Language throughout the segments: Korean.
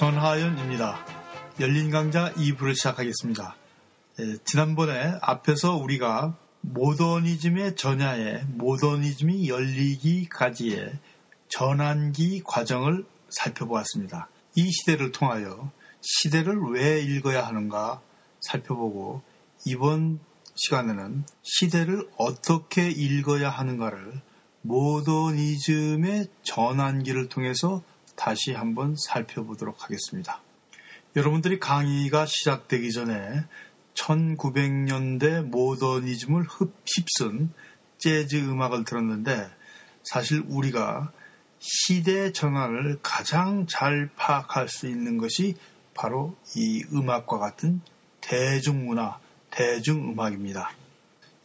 전하연입니다. 열린 강좌 2부를 시작하겠습니다. 예, 지난번에 앞에서 우리가 모더니즘의 전야에 모더니즘이 열리기까지의 전환기 과정을 살펴보았습니다. 이 시대를 통하여 시대를 왜 읽어야 하는가 살펴보고 이번 시간에는 시대를 어떻게 읽어야 하는가를 모더니즘의 전환기를 통해서 다시 한번 살펴보도록 하겠습니다. 여러분들이 강의가 시작되기 전에 1900년대 모더니즘을 흡입쓴 재즈 음악을 들었는데 사실 우리가 시대 전환을 가장 잘 파악할 수 있는 것이 바로 이 음악과 같은 대중문화, 대중음악입니다.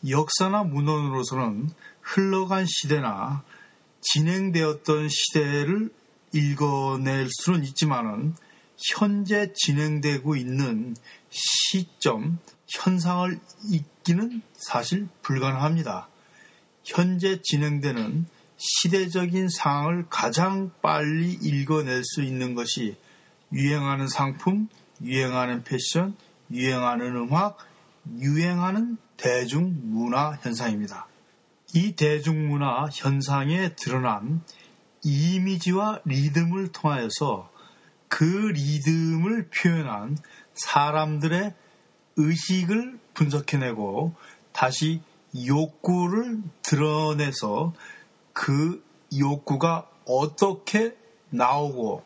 역사나 문헌으로서는 흘러간 시대나 진행되었던 시대를 읽어낼 수는 있지만은 현재 진행되고 있는 시점, 현상을 읽기는 사실 불가능합니다. 현재 진행되는 시대적인 상황을 가장 빨리 읽어낼 수 있는 것이 유행하는 상품, 유행하는 패션, 유행하는 음악, 유행하는 대중문화 현상입니다. 이 대중문화 현상에 드러난 이미지와 리듬을 통하여서 그 리듬을 표현한 사람들의 의식을 분석해내고 다시 욕구를 드러내서 그 욕구가 어떻게 나오고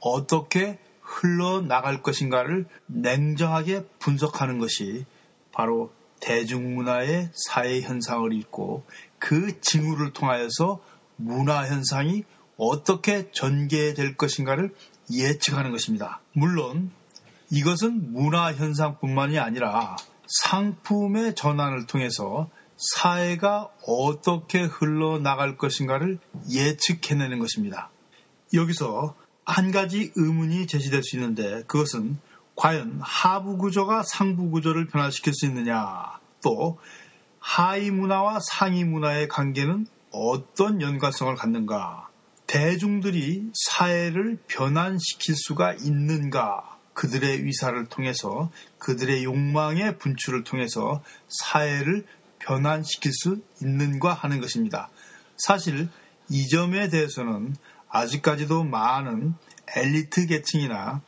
어떻게 흘러나갈 것인가를 냉정하게 분석하는 것이 바로 대중문화의 사회 현상을 읽고 그 징후를 통하여서 문화 현상이 어떻게 전개될 것인가를 예측하는 것입니다. 물론 이것은 문화 현상뿐만이 아니라 상품의 전환을 통해서 사회가 어떻게 흘러나갈 것인가를 예측해내는 것입니다. 여기서 한 가지 의문이 제시될 수 있는데 그것은 과연 하부 구조가 상부 구조를 변화시킬 수 있느냐 또 하위 문화와 상위 문화의 관계는 어떤 연관성을 갖는가 대중들이 사회를 변환시킬 수가 있는가 그들의 위사를 통해서 그들의 욕망의 분출을 통해서 사회를 변환시킬 수 있는가 하는 것입니다. 사실 이 점에 대해서는 아직까지도 많은 엘리트 계층이나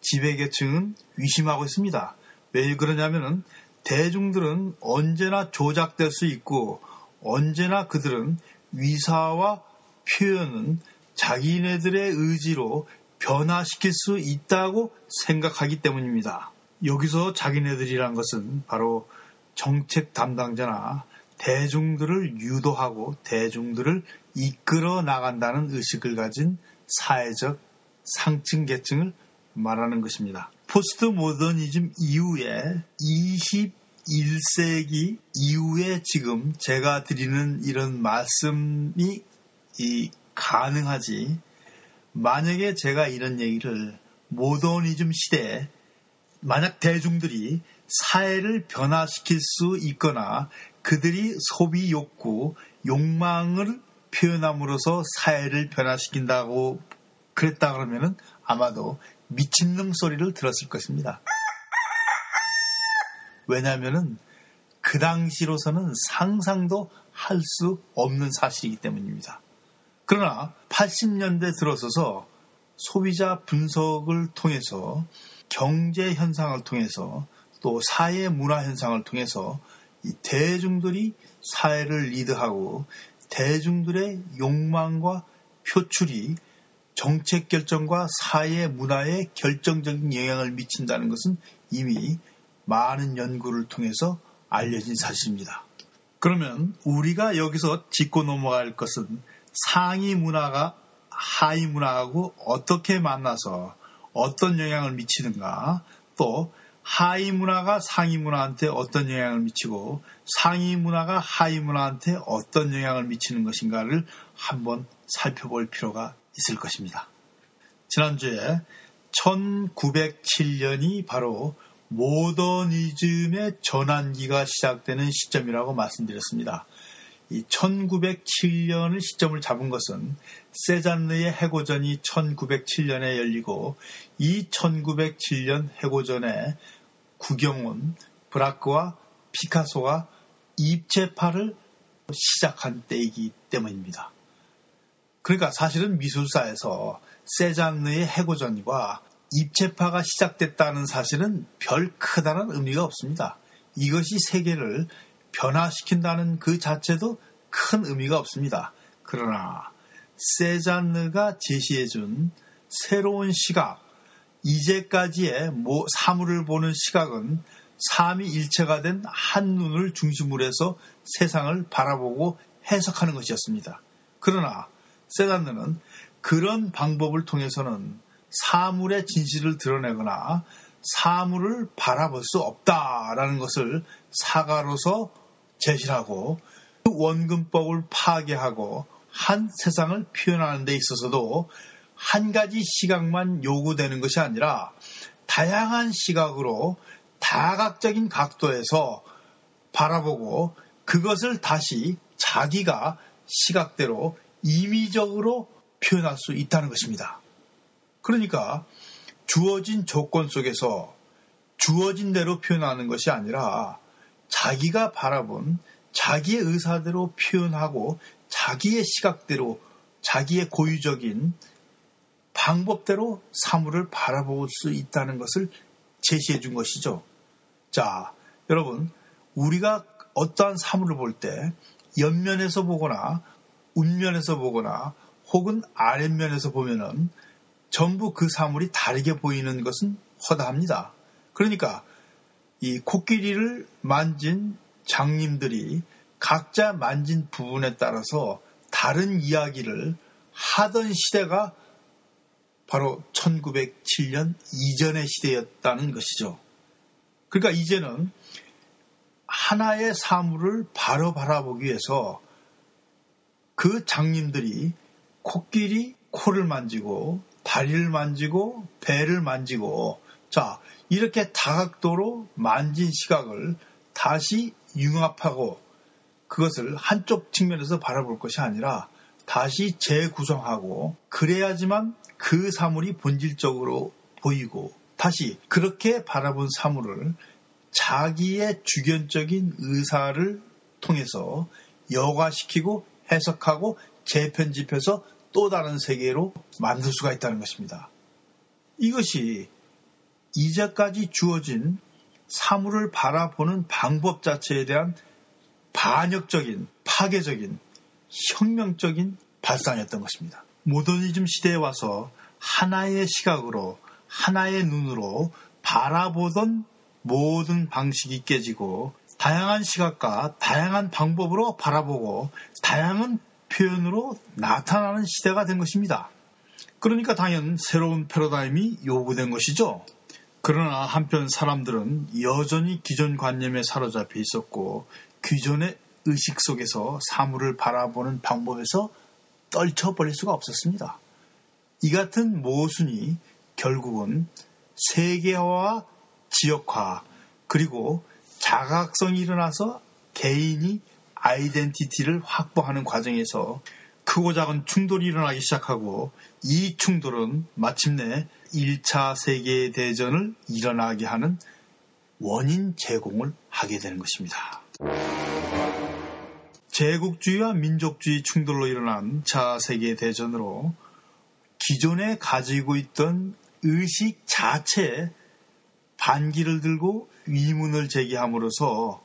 지배 계층은 의심하고 있습니다. 왜 그러냐면은 대중들은 언제나 조작될 수 있고 언제나 그들은 위사와 표현은 자기네들의 의지로 변화시킬 수 있다고 생각하기 때문입니다. 여기서 자기네들이란 것은 바로 정책 담당자나 대중들을 유도하고 대중들을 이끌어 나간다는 의식을 가진 사회적 상층 계층을 말하는 것입니다. 포스트 모더니즘 이후에 21세기 이후에 지금 제가 드리는 이런 말씀이 가능하지 만약에 제가 이런 얘기를 모더니즘 시대에 만약 대중들이 사회를 변화시킬 수 있거나 그들이 소비 욕구, 욕망을 표현함으로써 사회를 변화시킨다고 그랬다 그러면은 아마도 미친놈 소리를 들었을 것입니다. 왜냐하면은 그 당시로서는 상상도 할 수 없는 사실이기 때문입니다. 그러나 80년대 들어서서 소비자 분석을 통해서 경제 현상을 통해서 또 사회 문화 현상을 통해서 대중들이 사회를 리드하고 대중들의 욕망과 표출이 정책 결정과 사회 문화에 결정적인 영향을 미친다는 것은 이미 많은 연구를 통해서 알려진 사실입니다. 그러면 우리가 여기서 짚고 넘어갈 것은 상위 문화가 하위 문화하고 어떻게 만나서 어떤 영향을 미치는가 또 하위 문화가 상위 문화한테 어떤 영향을 미치고 상위 문화가 하위 문화한테 어떤 영향을 미치는 것인가를 한번 살펴볼 필요가 있을 것입니다. 지난주에 1907년이 바로 모더니즘의 전환기가 시작되는 시점이라고 말씀드렸습니다. 이 1907년을 시점을 잡은 것은 세잔느의 해고전이 1907년에 열리고 이 1907년 해고전에 구경온, 브라크와 피카소가 입체파를 시작한 때이기 때문입니다. 그러니까 사실은 미술사에서 세잔느의 해고전과 입체파가 시작됐다는 사실은 별 크다는 의미가 없습니다. 이것이 세계를 변화시킨다는 그 자체도 큰 의미가 없습니다. 그러나 세잔느가 제시해준 새로운 시각, 이제까지의 사물을 보는 시각은 삼위일체가 된 한눈을 중심으로 해서 세상을 바라보고 해석하는 것이었습니다. 그러나 세잔느는 그런 방법을 통해서는 사물의 진실을 드러내거나 사물을 바라볼 수 없다라는 것을 사가로서 제시하고 그 원근법을 파괴하고 한 세상을 표현하는 데 있어서도 한 가지 시각만 요구되는 것이 아니라 다양한 시각으로 다각적인 각도에서 바라보고 그것을 다시 자기가 시각대로 임의적으로 표현할 수 있다는 것입니다. 그러니까 주어진 조건 속에서 주어진 대로 표현하는 것이 아니라 자기가 바라본 자기의 의사대로 표현하고 자기의 시각대로 자기의 고유적인 방법대로 사물을 바라볼 수 있다는 것을 제시해 준 것이죠. 자, 여러분, 우리가 어떠한 사물을 볼 때 옆면에서 보거나 윗면에서 보거나 혹은 아랫면에서 보면은 전부 그 사물이 다르게 보이는 것은 허다합니다. 그러니까 이 코끼리를 만진 장님들이 각자 만진 부분에 따라서 다른 이야기를 하던 시대가 바로 1907년 이전의 시대였다는 것이죠. 그러니까 이제는 하나의 사물을 바로 바라보기 위해서 그 장님들이 코끼리 코를 만지고 다리를 만지고 배를 만지고 자 이렇게 다각도로 만진 시각을 다시 융합하고 그것을 한쪽 측면에서 바라볼 것이 아니라 다시 재구성하고 그래야지만 그 사물이 본질적으로 보이고 다시 그렇게 바라본 사물을 자기의 주견적인 의사를 통해서 여과시키고 해석하고 재편집해서 또 다른 세계로 만들 수가 있다는 것입니다. 이것이 이제까지 주어진 사물을 바라보는 방법 자체에 대한 반역적인, 파괴적인, 혁명적인 발상이었던 것입니다. 모더니즘 시대에 와서 하나의 시각으로, 하나의 눈으로 바라보던 모든 방식이 깨지고 다양한 시각과 다양한 방법으로 바라보고 다양한 표현으로 나타나는 시대가 된 것입니다. 그러니까 당연 새로운 패러다임이 요구된 것이죠. 그러나 한편 사람들은 여전히 기존 관념에 사로잡혀 있었고 기존의 의식 속에서 사물을 바라보는 방법에서 떨쳐버릴 수가 없었습니다. 이 같은 모순이 결국은 세계화와 지역화 그리고 자각성이 일어나서 개인이 아이덴티티를 확보하는 과정에서 크고 작은 충돌이 일어나기 시작하고 이 충돌은 마침내 1차 세계대전을 일어나게 하는 원인 제공을 하게 되는 것입니다. 제국주의와 민족주의 충돌로 일어난 차 세계대전으로 기존에 가지고 있던 의식 자체에 반기를 들고 위문을 제기함으로써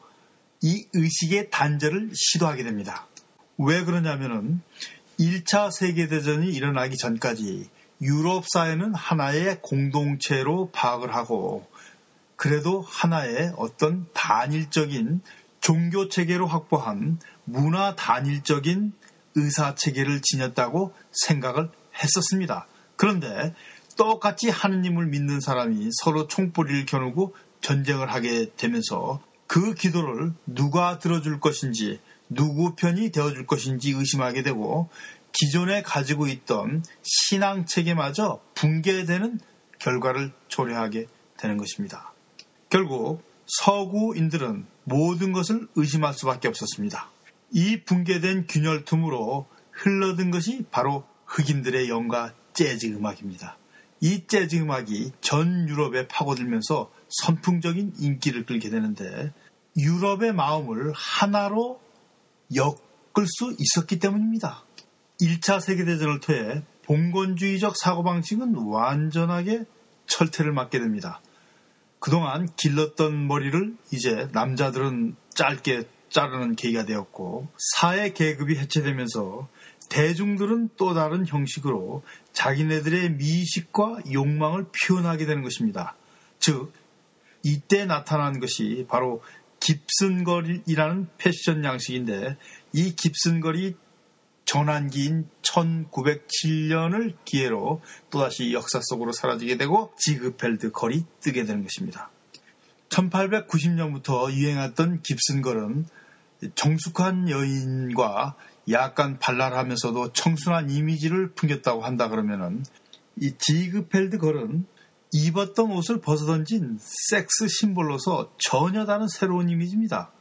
이 의식의 단절을 시도하게 됩니다. 왜 그러냐면은 1차 세계대전이 일어나기 전까지 유럽 사회는 하나의 공동체로 파악을 하고 그래도 하나의 어떤 단일적인 종교 체계로 확보한 문화 단일적인 의사 체계를 지녔다고 생각을 했었습니다. 그런데 똑같이 하느님을 믿는 사람이 서로 총뿌리를 겨누고 전쟁을 하게 되면서 그 기도를 누가 들어줄 것인지 누구 편이 되어줄 것인지 의심하게 되고 기존에 가지고 있던 신앙 체계마저 붕괴되는 결과를 초래하게 되는 것입니다. 결국 서구인들은 모든 것을 의심할 수밖에 없었습니다. 이 붕괴된 균열 틈으로 흘러든 것이 바로 흑인들의 영가 재즈 음악입니다. 이 재즈 음악이 전 유럽에 파고들면서 선풍적인 인기를 끌게 되는데 유럽의 마음을 하나로 엮을 수 있었기 때문입니다. 1차 세계대전을 통해 봉건주의적 사고방식은 완전하게 철퇴를 맞게 됩니다. 그동안 길렀던 머리를 이제 남자들은 짧게 자르는 계기가 되었고 사회 계급이 해체되면서 대중들은 또 다른 형식으로 자기네들의 미식과 욕망을 표현하게 되는 것입니다. 즉 이때 나타난 것이 바로 깁슨걸이라는 패션 양식인데 이 깁슨걸이 전환기인 1907년을 기회로 또다시 역사 속으로 사라지게 되고 지그펠드 걸이 뜨게 되는 것입니다. 1890년부터 유행했던 깁슨 걸은 정숙한 여인과 약간 발랄하면서도 청순한 이미지를 풍겼다고 한다 그러면은 이 지그펠드 걸은 입었던 옷을 벗어던진 섹스 심볼로서 전혀 다른 새로운 이미지입니다.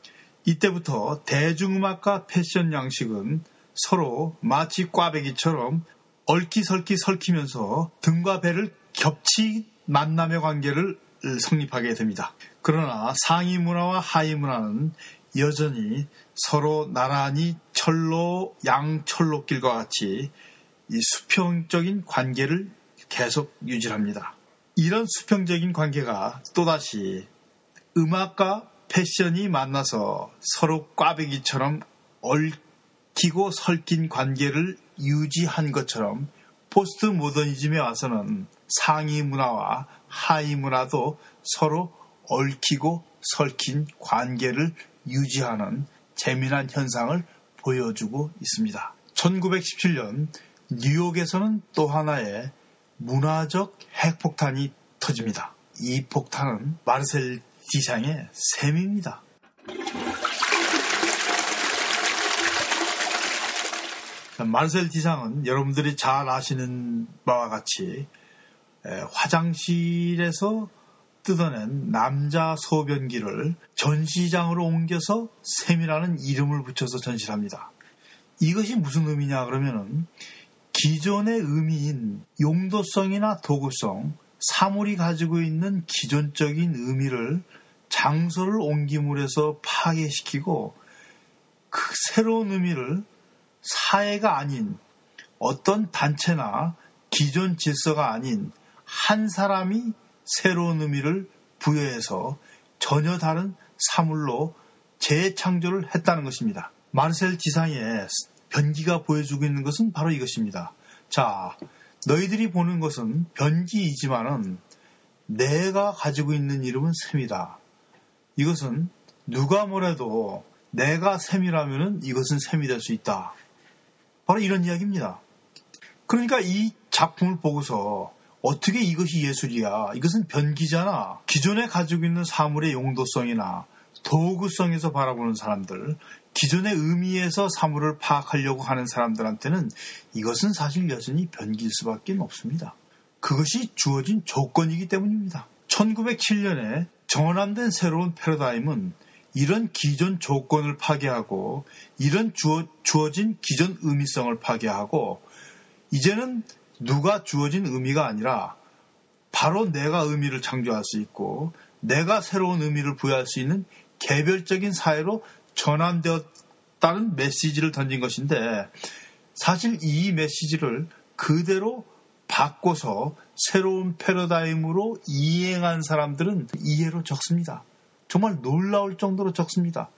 이때부터 대중음악과 패션 양식은 서로 마치 꽈배기처럼 얼기설기 설키면서 등과 배를 겹치 만남의 관계를 성립하게 됩니다. 그러나 상위 문화와 하위 문화는 여전히 서로 나란히 철로 양철로길과 같이 이 수평적인 관계를 계속 유지합니다. 이런 수평적인 관계가 또다시 음악과 패션이 만나서 서로 꽈배기처럼 얽 히고 설킨 관계를 유지한 것처럼 포스트 모더니즘에 와서는 상위 문화와 하위 문화도 서로 얽히고 설킨 관계를 유지하는 재미난 현상을 보여주고 있습니다. 1917년 뉴욕에서는 또 하나의 문화적 핵폭탄이 터집니다. 이 폭탄은 마르셀 디상의 셈입니다. 마르셀 디상은 여러분들이 잘 아시는 바와 같이 화장실에서 뜯어낸 남자 소변기를 전시장으로 옮겨서 셈이라는 이름을 붙여서 전시합니다. 이것이 무슨 의미냐 그러면은 기존의 의미인 용도성이나 도구성, 사물이 가지고 있는 기존적인 의미를 장소를 옮김으로 해서 파괴시키고 그 새로운 의미를 사회가 아닌 어떤 단체나 기존 질서가 아닌 한 사람이 새로운 의미를 부여해서 전혀 다른 사물로 재창조를 했다는 것입니다. 마르셀 지상의 변기가 보여주고 있는 것은 바로 이것입니다. 자, 너희들이 보는 것은 변기이지만은 내가 가지고 있는 이름은 샘이다. 이것은 누가 뭐래도 내가 샘이라면은 이것은 샘이 될 수 있다. 바로 이런 이야기입니다. 그러니까 이 작품을 보고서 어떻게 이것이 예술이야? 이것은 변기잖아. 기존에 가지고 있는 사물의 용도성이나 도구성에서 바라보는 사람들, 기존의 의미에서 사물을 파악하려고 하는 사람들한테는 이것은 사실 여전히 변기일 수밖에 없습니다. 그것이 주어진 조건이기 때문입니다. 1907년에 정원된 새로운 패러다임은 이런 기존 조건을 파괴하고 이런 주어, 주어진 기존 의미성을 파괴하고 이제는 누가 주어진 의미가 아니라 바로 내가 의미를 창조할 수 있고 내가 새로운 의미를 부여할 수 있는 개별적인 사회로 전환되었다는 메시지를 던진 것인데 사실 이 메시지를 그대로 바꿔서 새로운 패러다임으로 이행한 사람들은 이해로 적습니다. 정말 놀라울 정도로 적습니다.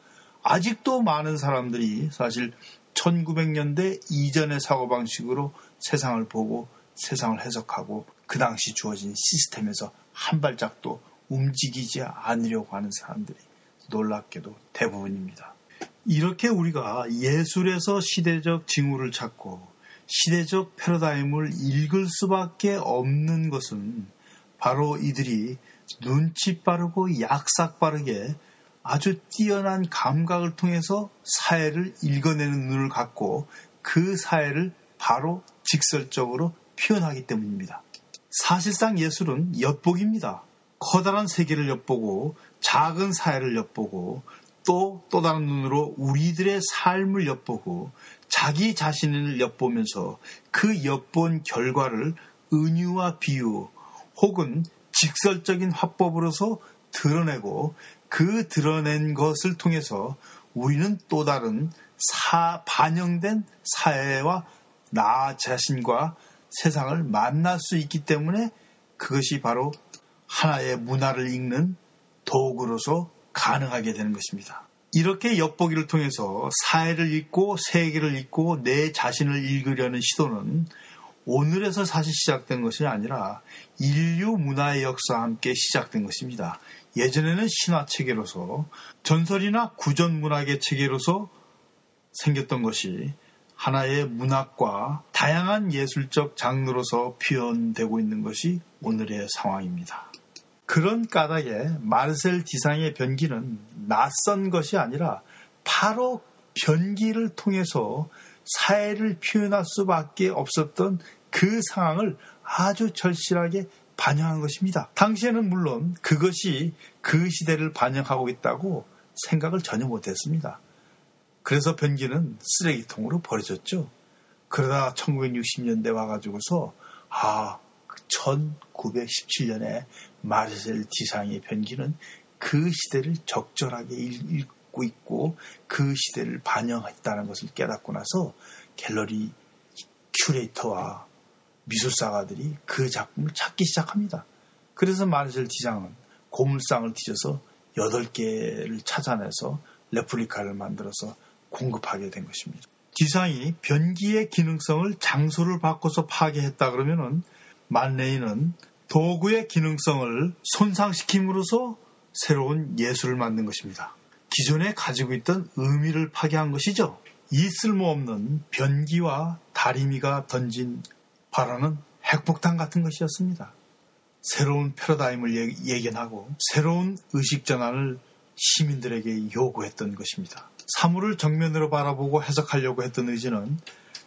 아직도 많은 사람들이 사실 1900년대 이전의 사고방식으로 세상을 보고 세상을 해석하고 그 당시 주어진 시스템에서 한 발짝도 움직이지 않으려고 하는 사람들이 놀랍게도 대부분입니다. 이렇게 우리가 예술에서 시대적 징후를 찾고 시대적 패러다임을 읽을 수밖에 없는 것은 바로 이들이 눈치 빠르고 약삭 빠르게 아주 뛰어난 감각을 통해서 사회를 읽어내는 눈을 갖고 그 사회를 바로 직설적으로 표현하기 때문입니다. 사실상 예술은 엿보기입니다. 커다란 세계를 엿보고 작은 사회를 엿보고 또, 또 다른 눈으로 우리들의 삶을 엿보고 자기 자신을 엿보면서 그 엿본 결과를 은유와 비유 혹은 직설적인 화법으로서 드러내고 그 드러낸 것을 통해서 우리는 또 다른 사, 반영된 사회와 나 자신과 세상을 만날 수 있기 때문에 그것이 바로 하나의 문화를 읽는 도구로서 가능하게 되는 것입니다. 이렇게 엿보기를 통해서 사회를 읽고 세계를 읽고 내 자신을 읽으려는 시도는 오늘에서 사실 시작된 것이 아니라 인류 문화의 역사와 함께 시작된 것입니다. 예전에는 신화 체계로서 전설이나 구전 문학의 체계로서 생겼던 것이 하나의 문학과 다양한 예술적 장르로서 표현되고 있는 것이 오늘의 상황입니다. 그런 까닭에 마르셀 디상의 변기는 낯선 것이 아니라 바로 변기를 통해서 사회를 표현할 수밖에 없었던 그 상황을 아주 절실하게 반영한 것입니다. 당시에는 물론 그것이 그 시대를 반영하고 있다고 생각을 전혀 못했습니다. 그래서 변기는 쓰레기통으로 버려졌죠. 그러다 1960년대 와가지고서 아 1917년에 마르셀 디상의 변기는 그 시대를 적절하게 읽고 있고 그 시대를 반영했다는 것을 깨닫고 나서 갤러리 큐레이터와 미술사가들이 그 작품을 찾기 시작합니다. 그래서 마르셀 디상은 고물상을 뒤져서 8개를 찾아내서 레플리카를 만들어서 공급하게 된 것입니다. 디상이 변기의 기능성을 장소를 바꿔서 파괴했다 그러면은 만레이는 도구의 기능성을 손상시킴으로써 새로운 예술을 만든 것입니다. 기존에 가지고 있던 의미를 파괴한 것이죠. 이 쓸모없는 변기와 다리미가 던진 바라는 핵폭탄 같은 것이었습니다. 새로운 패러다임을 예견하고 새로운 의식 전환을 시민들에게 요구했던 것입니다. 사물을 정면으로 바라보고 해석하려고 했던 의지는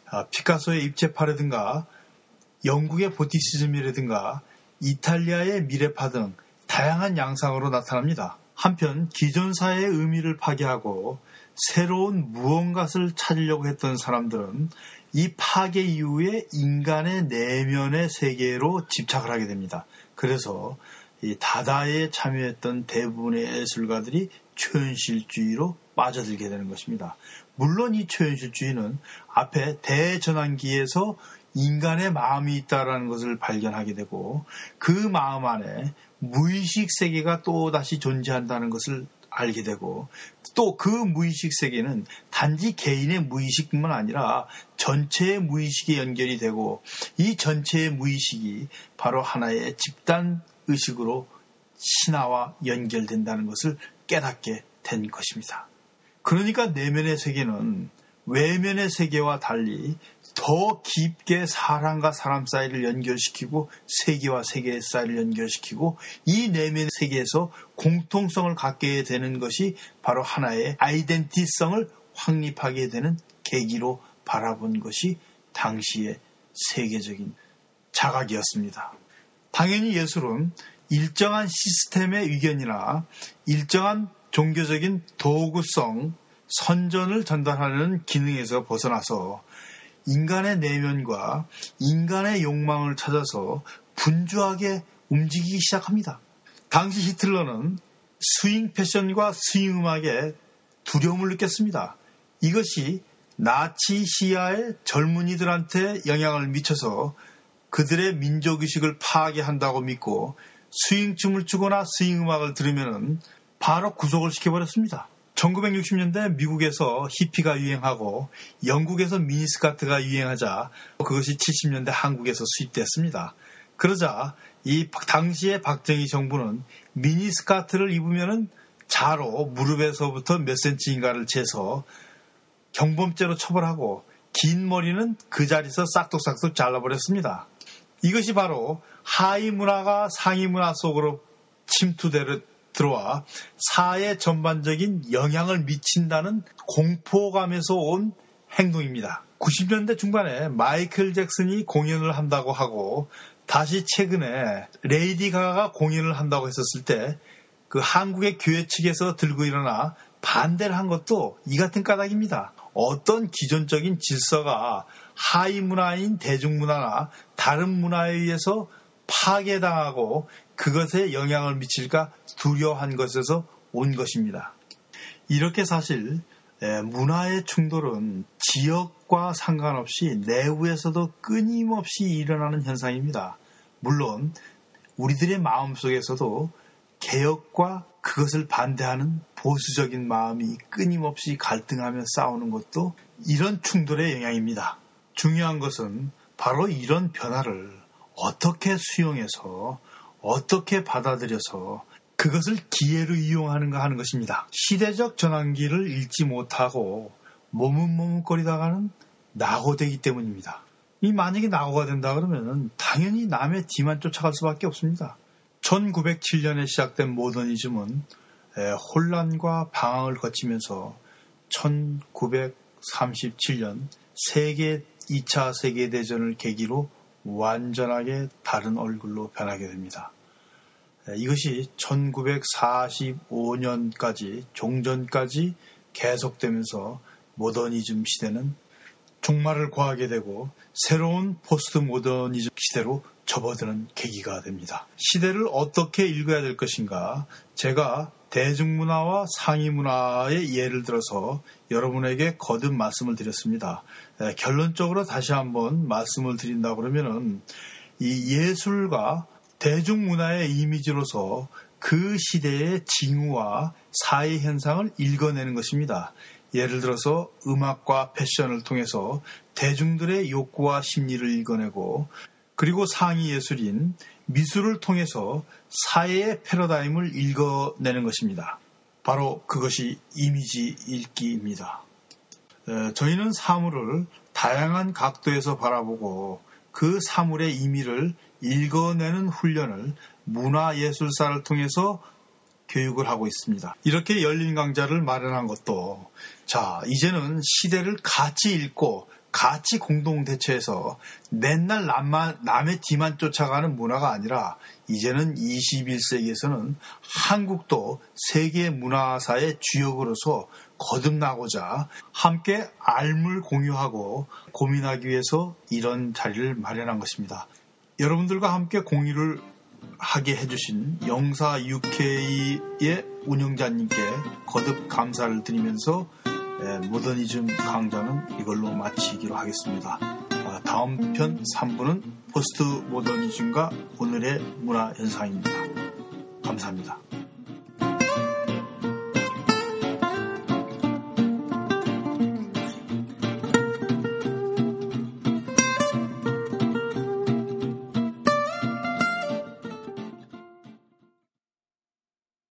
아, 피카소의 입체파라든가 영국의 보티시즘이라든가 이탈리아의 미래파 등 다양한 양상으로 나타납니다. 한편 기존 사회의 의미를 파괴하고 새로운 무언가를 찾으려고 했던 사람들은 이 파괴 이후에 인간의 내면의 세계로 집착을 하게 됩니다. 그래서 이 다다에 참여했던 대부분의 예술가들이 초현실주의로 빠져들게 되는 것입니다. 물론 이 초현실주의는 앞에 대전환기에서 인간의 마음이 있다라는 것을 발견하게 되고 그 마음 안에 무의식 세계가 또 다시 존재한다는 것을 알게 되고 또 그 무의식 세계는 단지 개인의 무의식뿐만 아니라 전체의 무의식에 연결이 되고 이 전체의 무의식이 바로 하나의 집단 의식으로 신화와 연결된다는 것을 깨닫게 된 것입니다. 그러니까 내면의 세계는 외면의 세계와 달리 더 깊게 사람과 사람 사이를 연결시키고 세계와 세계 사이를 연결시키고 이 내면 세계에서 공통성을 갖게 되는 것이 바로 하나의 아이덴티성을 확립하게 되는 계기로 바라본 것이 당시의 세계적인 자각이었습니다. 당연히 예술은 일정한 시스템의 의견이나 일정한 종교적인 도구성, 선전을 전달하는 기능에서 벗어나서 인간의 내면과 인간의 욕망을 찾아서 분주하게 움직이기 시작합니다. 당시 히틀러는 스윙 패션과 스윙 음악에 두려움을 느꼈습니다. 이것이 나치 시야의 젊은이들한테 영향을 미쳐서 그들의 민족의식을 파괴한다고 믿고 스윙 춤을 추거나 스윙 음악을 들으면 바로 구속을 시켜버렸습니다. 1960년대 미국에서 히피가 유행하고 영국에서 미니스카트가 유행하자 그것이 70년대 한국에서 수입됐습니다. 그러자 이 당시의 박정희 정부는 미니스카트를 입으면 자로 무릎에서부터 몇 센치인가를 재서 경범죄로 처벌하고 긴 머리는 그 자리에서 싹둑싹둑 잘라버렸습니다. 이것이 바로 하위 문화가 상위 문화 속으로 침투되를 들어와 사회 전반적인 영향을 미친다는 공포감에서 온 행동입니다. 90년대 중반에 마이클 잭슨이 공연을 한다고 하고 다시 최근에 레이디 가가 공연을 한다고 했었을 때 그 한국의 교회 측에서 들고 일어나 반대를 한 것도 이 같은 까닭입니다. 어떤 기존적인 질서가 하위 문화인 대중문화나 다른 문화에 의해서 파괴당하고 그것에 영향을 미칠까 두려워한 것에서 온 것입니다. 이렇게 사실 문화의 충돌은 지역과 상관없이 내부에서도 끊임없이 일어나는 현상입니다. 물론 우리들의 마음 속에서도 개혁과 그것을 반대하는 보수적인 마음이 끊임없이 갈등하며 싸우는 것도 이런 충돌의 영향입니다. 중요한 것은 바로 이런 변화를 어떻게 수용해서 어떻게 받아들여서 그것을 기회로 이용하는가 하는 것입니다. 시대적 전환기를 잃지 못하고 머뭇머뭇거리다가는 낙오되기 때문입니다. 이 만약에 낙오가 된다 그러면 당연히 남의 뒤만 쫓아갈 수밖에 없습니다. 1907년에 시작된 모더니즘은 혼란과 방황을 거치면서 1937년 세계 2차 세계대전을 계기로 완전하게 다른 얼굴로 변하게 됩니다. 이것이 1945년까지 종전까지 계속되면서 모더니즘 시대는 종말을 구하게 되고 새로운 포스트 모더니즘 시대로 접어드는 계기가 됩니다. 시대를 어떻게 읽어야 될 것인가? 제가 대중문화와 상위문화의 예를 들어서 여러분에게 거듭 말씀을 드렸습니다. 결론적으로 다시 한번 말씀을 드린다 그러면은 이 예술과 대중문화의 이미지로서 그 시대의 징후와 사회 현상을 읽어내는 것입니다. 예를 들어서 음악과 패션을 통해서 대중들의 욕구와 심리를 읽어내고 그리고 상위 예술인 미술을 통해서 사회의 패러다임을 읽어내는 것입니다. 바로 그것이 이미지 읽기입니다. 저희는 사물을 다양한 각도에서 바라보고 그 사물의 의미를 읽어내는 훈련을 문화예술사를 통해서 교육을 하고 있습니다. 이렇게 열린 강좌를 마련한 것도 자 이제는 시대를 같이 읽고 같이 공동 대처해서 맨날 남만, 남의 뒤만 쫓아가는 문화가 아니라 이제는 21세기에서는 한국도 세계 문화사의 주역으로서 거듭나고자 함께 알물 공유하고 고민하기 위해서 이런 자리를 마련한 것입니다. 여러분들과 함께 공유를 하게 해주신 영사 UK의 운영자님께 거듭 감사를 드리면서 예, 모더니즘 강좌는 이걸로 마치기로 하겠습니다. 아, 다음 편 3부는 포스트 모더니즘과 오늘의 문화 현상입니다. 감사합니다.